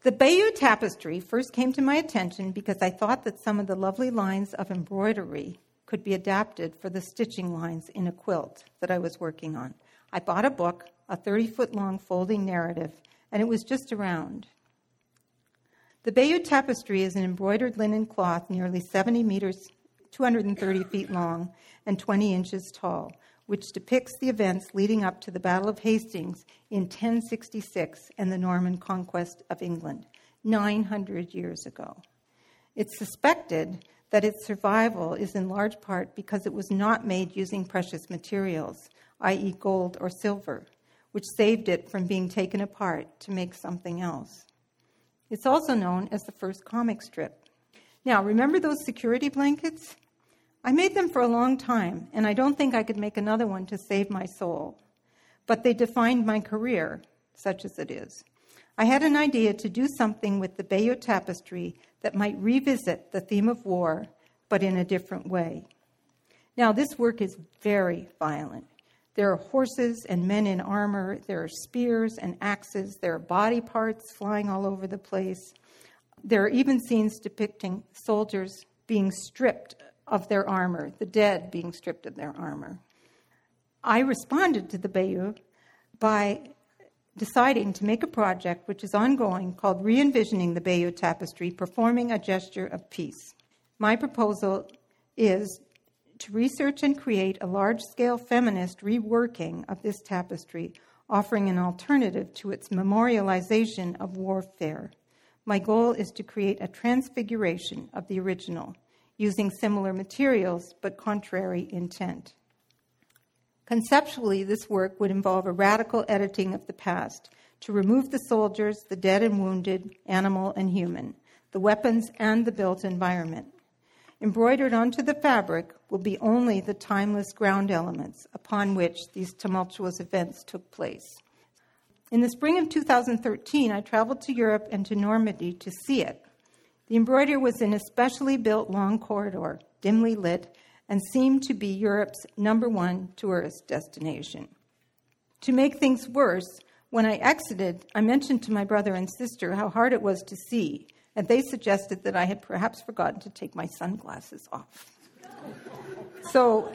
S3: The Bayeux tapestry first came to my attention because I thought that some of the lovely lines of embroidery could be adapted for the stitching lines in a quilt that I was working on. I bought a book, a 30 foot long folding narrative, and it was just around. The Bayeux tapestry is an embroidered linen cloth nearly 70 meters, 230 feet long, and 20 inches tall, which depicts the events leading up to the Battle of Hastings in 1066 and the Norman conquest of England, 900 years ago. It's suspected that its survival is in large part because it was not made using precious materials, i.e., gold or silver, which saved it from being taken apart to make something else. It's also known as the first comic strip. Now, remember those security blankets? I made them for a long time, and I don't think I could make another one to save my soul. But they defined my career, such as it is. I had an idea to do something with the Bayeux tapestry that might revisit the theme of war, but in a different way. Now, this work is very violent. There are horses and men in armor, there are spears and axes, there are body parts flying all over the place. There are even scenes depicting soldiers being stripped of their armor, the dead being stripped of their armor. I responded to the Bayeux by deciding to make a project which is ongoing called Re Envisioning the Bayeux Tapestry, Performing a Gesture of Peace. My proposal is to research and create a large scale feminist reworking of this tapestry, offering an alternative to its memorialization of warfare. My goal is to create a transfiguration of the original, using similar materials but contrary intent. Conceptually, this work would involve a radical editing of the past to remove the soldiers, the dead and wounded, animal and human, the weapons, and the built environment. Embroidered onto the fabric will be only the timeless ground elements upon which these tumultuous events took place. In the spring of 2013, I traveled to Europe and to Normandy to see it. The embroidery was in a specially built long corridor, dimly lit, and seemed to be Europe's number one tourist destination. To make things worse, when I exited, I mentioned to my brother and sister how hard it was to see, and they suggested that I had perhaps forgotten to take my sunglasses off. So,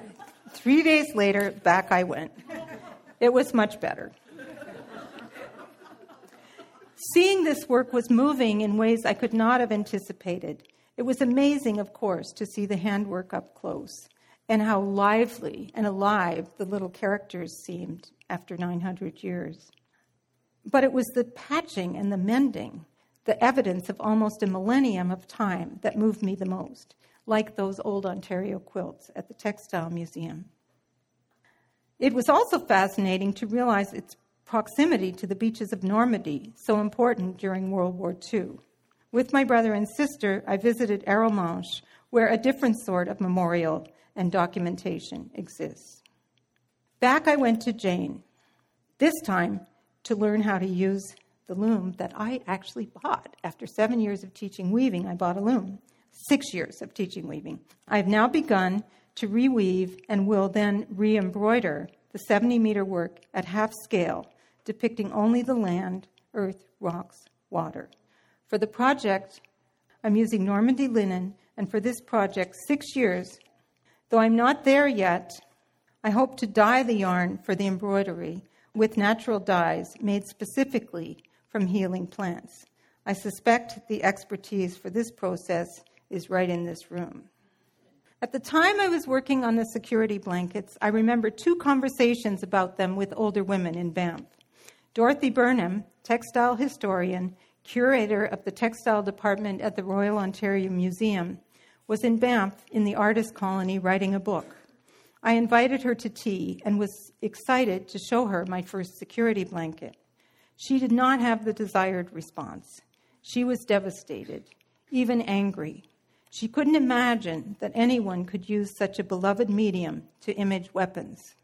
S3: three days later, back I went. It was much better. Seeing this work was moving in ways I could not have anticipated. It was amazing, of course, to see the handwork up close and how lively and alive the little characters seemed after 900 years. But it was the patching and the mending, the evidence of almost a millennium of time, that moved me the most, like those old Ontario quilts at the Textile Museum. It was also fascinating to realize its proximity to the beaches of Normandy, so important during World War II. With my brother and sister, I visited Arromanches, where a different sort of memorial and documentation exists. Back I went to Jane, this time to learn how to use the loom that I actually bought. After seven years of teaching weaving, I bought a loom. Six years of teaching weaving. I've now begun to reweave and will then re embroider the 70 meter work at half scale, depicting only the land, earth, rocks, water. For the project, I'm using Normandy linen, and for this project, six years. Though I'm not there yet, I hope to dye the yarn for the embroidery with natural dyes made specifically from healing plants. I suspect the expertise for this process is right in this room. At the time I was working on the security blankets, I remember two conversations about them with older women in Banff. Dorothy Burnham, textile historian, curator of the textile department at the Royal Ontario Museum, was in Banff in the artist colony writing a book. I invited her to tea and was excited to show her my first security blanket. She did not have the desired response. She was devastated, even angry. She couldn't imagine that anyone could use such a beloved medium to image weapons.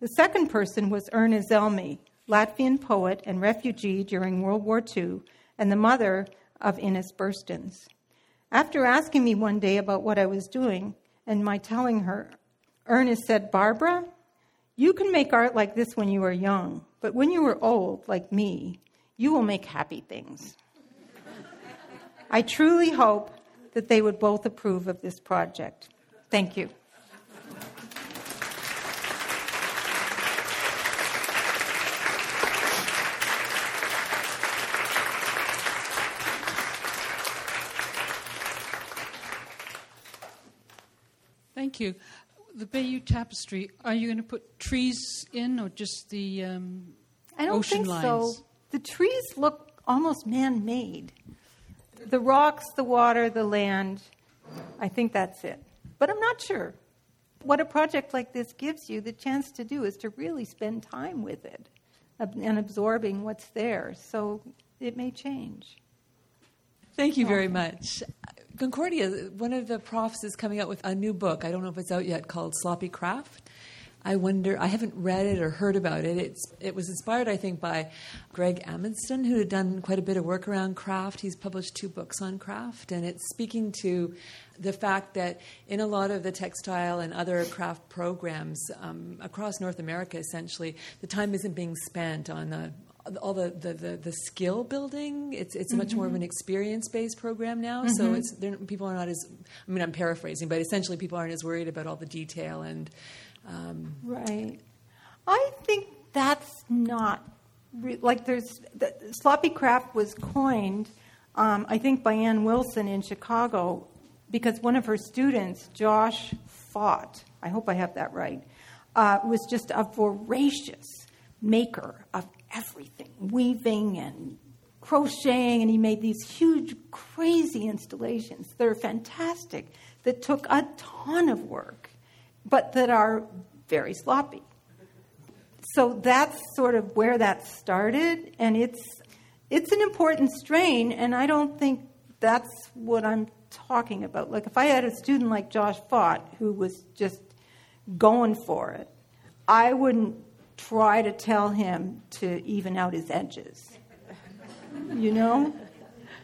S3: The second person was Erna Zelmi, Latvian poet and refugee during World War II, and the mother of Inese Birstins. After asking me one day about what I was doing and my telling her, Ernest said, Barbara, you can make art like this when you are young, but when you are old, like me, you will make happy things. I truly hope that they would both approve of this project. Thank you.
S4: Thank you. The Bayeux Tapestry, are you going to put trees in or just the um,
S3: I don't
S4: ocean
S3: think
S4: lines?
S3: so. The trees look almost man made. The rocks, the water, the land, I think that's it. But I'm not sure. What a project like this gives you the chance to do is to really spend time with it and absorbing what's there. So it may change.
S5: Thank you very much. Concordia, one of the profs is coming out with a new book. I don't know if it's out yet, called Sloppy Craft. I wonder, I haven't read it or heard about it. It's, it was inspired, I think, by Glenn Adamson, who had done quite a bit of work around craft. He's published two books on craft, and it's speaking to the fact that in a lot of the textile and other craft programs um, across North America, essentially, the time isn't being spent on the all the, the, the, the, skill building. It's it's much mm-hmm. more of an mm-hmm. experience based program now. Mm-hmm. So it's people are not as I mean I'm paraphrasing, but essentially people aren't as worried about all the detail and
S3: um, right. I think that's not re- like there's the, sloppy craft was coined. Um, I think by Anne Wilson in Chicago because one of her students, Josh Faught, I hope I have that right, uh, was just a voracious maker of everything, weaving and crocheting, and he made these huge, crazy installations that are fantastic, that took a ton of work, but that are very sloppy. So that's sort of where that started, and it's it's an important strain, and I don't think that's what I'm talking about. Like if I had a student like Josh Faught who was just going for it, I wouldn't try to tell him to even out his edges. [laughs] You know?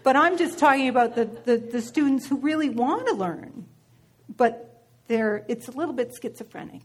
S3: But I'm just talking about the, the, the students who really want to learn, but they're, it's a little bit schizophrenic.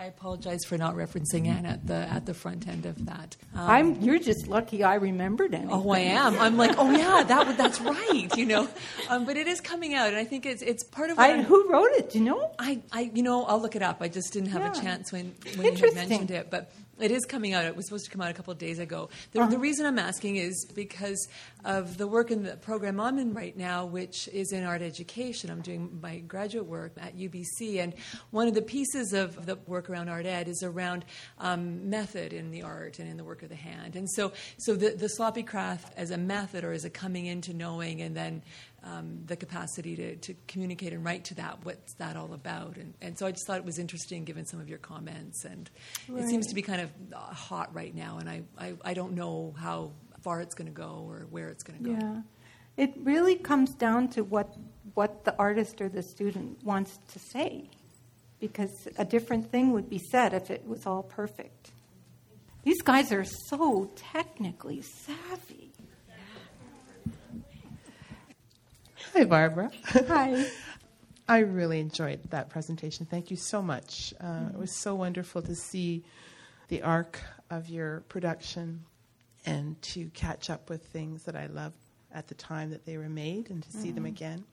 S5: I apologize for not referencing Anne at the at the front end of that.
S3: Um, I'm you're just lucky I remembered anything.
S5: Oh, I am. I'm like, oh yeah, that that's right. You know, um, but it is coming out, and I think it's it's part of.
S3: I, who wrote it? Do you know?
S5: I, I you know I'll look it up. I just didn't have yeah. a chance when when you had mentioned it, but it is coming out. It was supposed to come out a couple of days ago. The, uh-huh. the, reason I'm asking is because of the work in the program I'm in right now, which is in art education. I'm doing my graduate work at UBC, and one of the pieces of the work around art ed is around um, method in the art and in the work of the hand. And so, so the, the sloppy craft as a method or as a coming into knowing and then um, the capacity to, to communicate and write to that. What's that all about? And, and so I just thought it was interesting given some of your comments. And right. it seems to be kind of uh, hot right now, and I, I, I don't know how far it's going to go or where it's going to go.
S3: Yeah. It really comes down to what, what the artist or the student wants to say, because a different thing would be said if it was all perfect. These guys are so technically savvy.
S6: Hi, Barbara.
S3: Hi. [laughs]
S6: I really enjoyed that presentation. Thank you so much. Uh, mm-hmm. It was so wonderful to see the arc of your production and to catch up with things that I loved at the time that they were made and to mm-hmm. see them mm-hmm. again.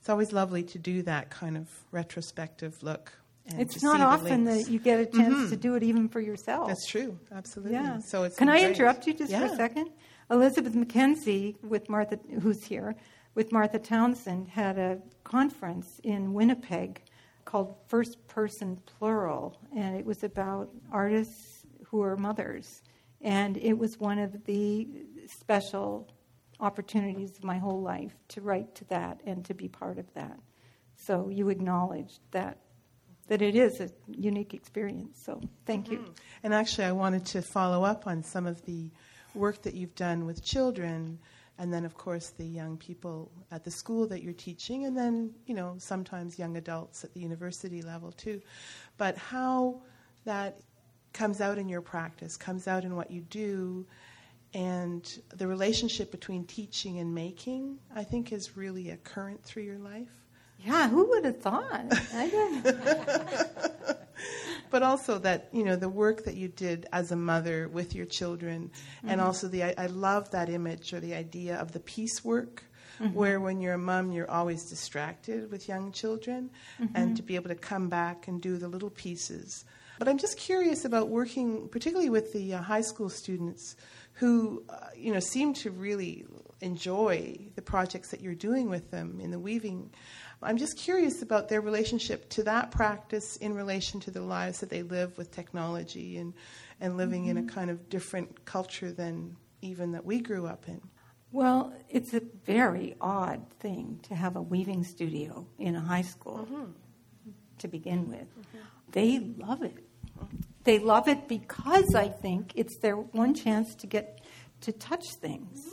S6: It's always lovely to do that kind of retrospective look.
S3: it's not often that you get a chance mm-hmm. to do it even for yourself.
S6: That's true, absolutely.
S3: Yeah.
S6: So it's
S3: Can I interrupt you just yeah. for a second? Elizabeth McKenzie, with Martha, who's here, with Martha Townsend had a conference in Winnipeg called First Person Plural, and it was about artists who are mothers. And it was one of the special opportunities of my whole life to write to that and to be part of that. So you acknowledged that that it is a unique experience. So thank you. Mm-hmm.
S6: And actually, I wanted to follow up on some of the work that you've done with children and then of course the young people at the school that you're teaching and then you know sometimes young adults at the university level too. But how that comes out in your practice comes out in what you do and the relationship between teaching and making i think is really a current through your life.
S3: Yeah who would have thought [laughs] [laughs]
S6: but also that you know the work that you did as a mother with your children, mm-hmm. and also the I, I, love that image or the idea of the piecework. Mm-hmm. Where, when you're a mom, you're always distracted with young children, mm-hmm. and to be able to come back and do the little pieces. But I'm just curious about working, particularly with the uh, high school students who, uh, you know, seem to really enjoy the projects that you're doing with them in the weaving. I'm just curious about their relationship to that practice in relation to the lives that they live with technology and, and living mm-hmm. in a mm-hmm. kind of different culture than even that we grew up in.
S3: Well, it's a very odd thing to have a weaving studio in a high school mm-hmm. to begin with. Mm-hmm. They love it. They love it because I think it's their one chance to get to touch things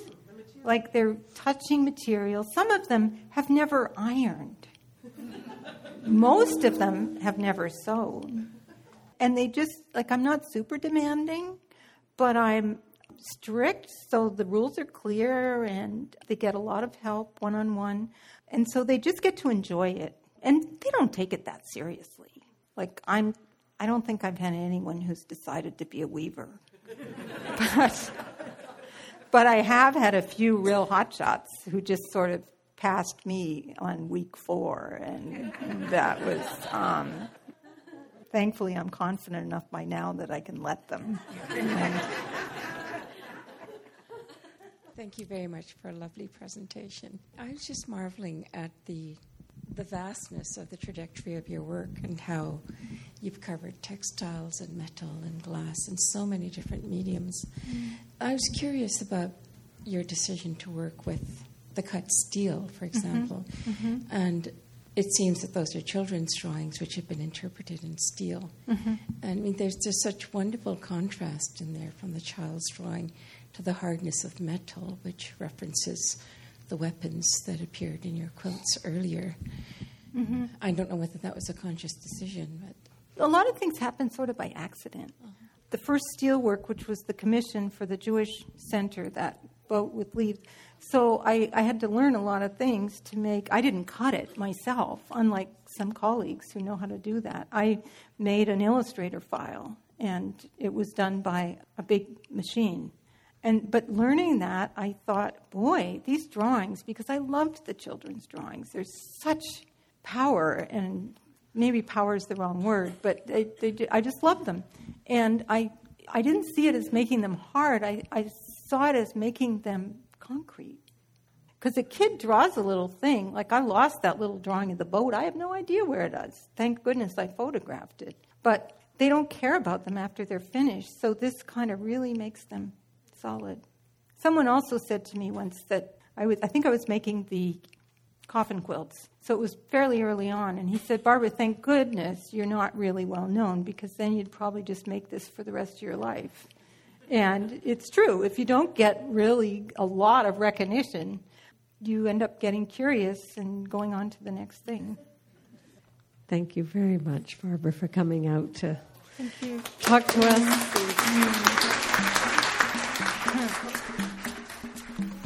S3: like they're touching material. Some of them have never ironed. Most of them have never sewn. and they just like I'm not super demanding, but I'm strict, so the rules are clear and they get a lot of help one on one. And so they just get to enjoy it. And they don't take it that seriously. Like I'm I don't think I've had anyone who's decided to be a weaver. [laughs] but but I have had a few real hotshots who just sort of passed me on week four, and that was. Um, thankfully, I'm confident enough by now that I can let them.
S7: Thank you very much for a lovely presentation. I was just marveling at the the vastness of the trajectory of your work and how you've covered textiles and metal and glass and so many different mediums. Mm. I was curious about your decision to work with the cut steel, for mm-hmm. example, mm-hmm. Mm-hmm. and it seems that those are children's drawings which have been interpreted in steel. Mm-hmm. And I mean, there's just such wonderful contrast in there from the child's drawing to the hardness of metal, which references the weapons that appeared in your quilts earlier. Mm-hmm. I don't know whether that was a conscious decision, but
S3: a lot of things happen sort of by accident. Uh-huh. The first steelwork, which was the commission for the Jewish Center, that boat with leaves. So I, I had to learn a lot of things to make. I didn't cut it myself, unlike some colleagues who know how to do that. I made an Illustrator file, and it was done by a big machine and but learning that, I thought, boy, these drawings, because I loved the children's drawings. There's such power, and maybe power is the wrong word, but they, they, I just loved them, and I I didn't see it as making them hard. I, I saw it as making them concrete. Because a kid draws a little thing, like I lost that little drawing of the boat. I have no idea where it is. Thank goodness I photographed it. But they don't care about them after they're finished. So this kind of really makes them solid. Someone also said to me once that I was I think I was making the coffin quilts. So it was fairly early on and he said, "Barbara, thank goodness you're not really well known because then you'd probably just make this for the rest of your life." And it's true. If you don't get really a lot of recognition, you end up getting curious and going on to the next thing.
S8: Thank you very much, Barbara, for coming out to talk to us. Mm-hmm.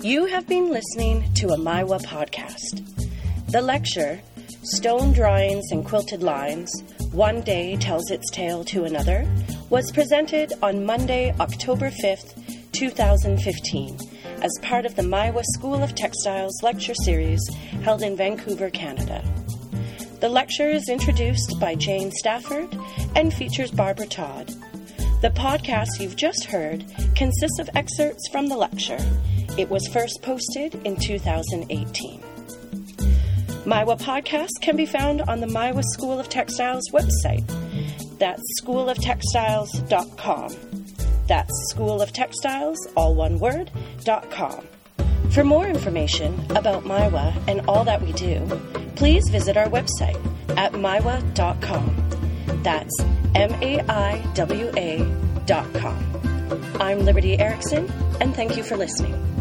S1: You have been listening to a Maiwa podcast. The lecture, Stone Drawings and Quilted Lines One Day Tells Its Tale to Another, was presented on Monday, October 5th, 2015, as part of the Maiwa School of Textiles lecture series held in Vancouver, Canada. The lecture is introduced by Jane Stafford and features Barbara Todd. The podcast you've just heard consists of excerpts from the lecture. It was first posted in 2018. Maiwa Podcast can be found on the Maiwa School of Textiles website. That's schooloftextiles.com. That's School of Textiles, all one word, dot com. For more information about Maiwa and all that we do, please visit our website at maiwa.com. That's M A I W A dot com. I'm Liberty Erickson, and thank you for listening.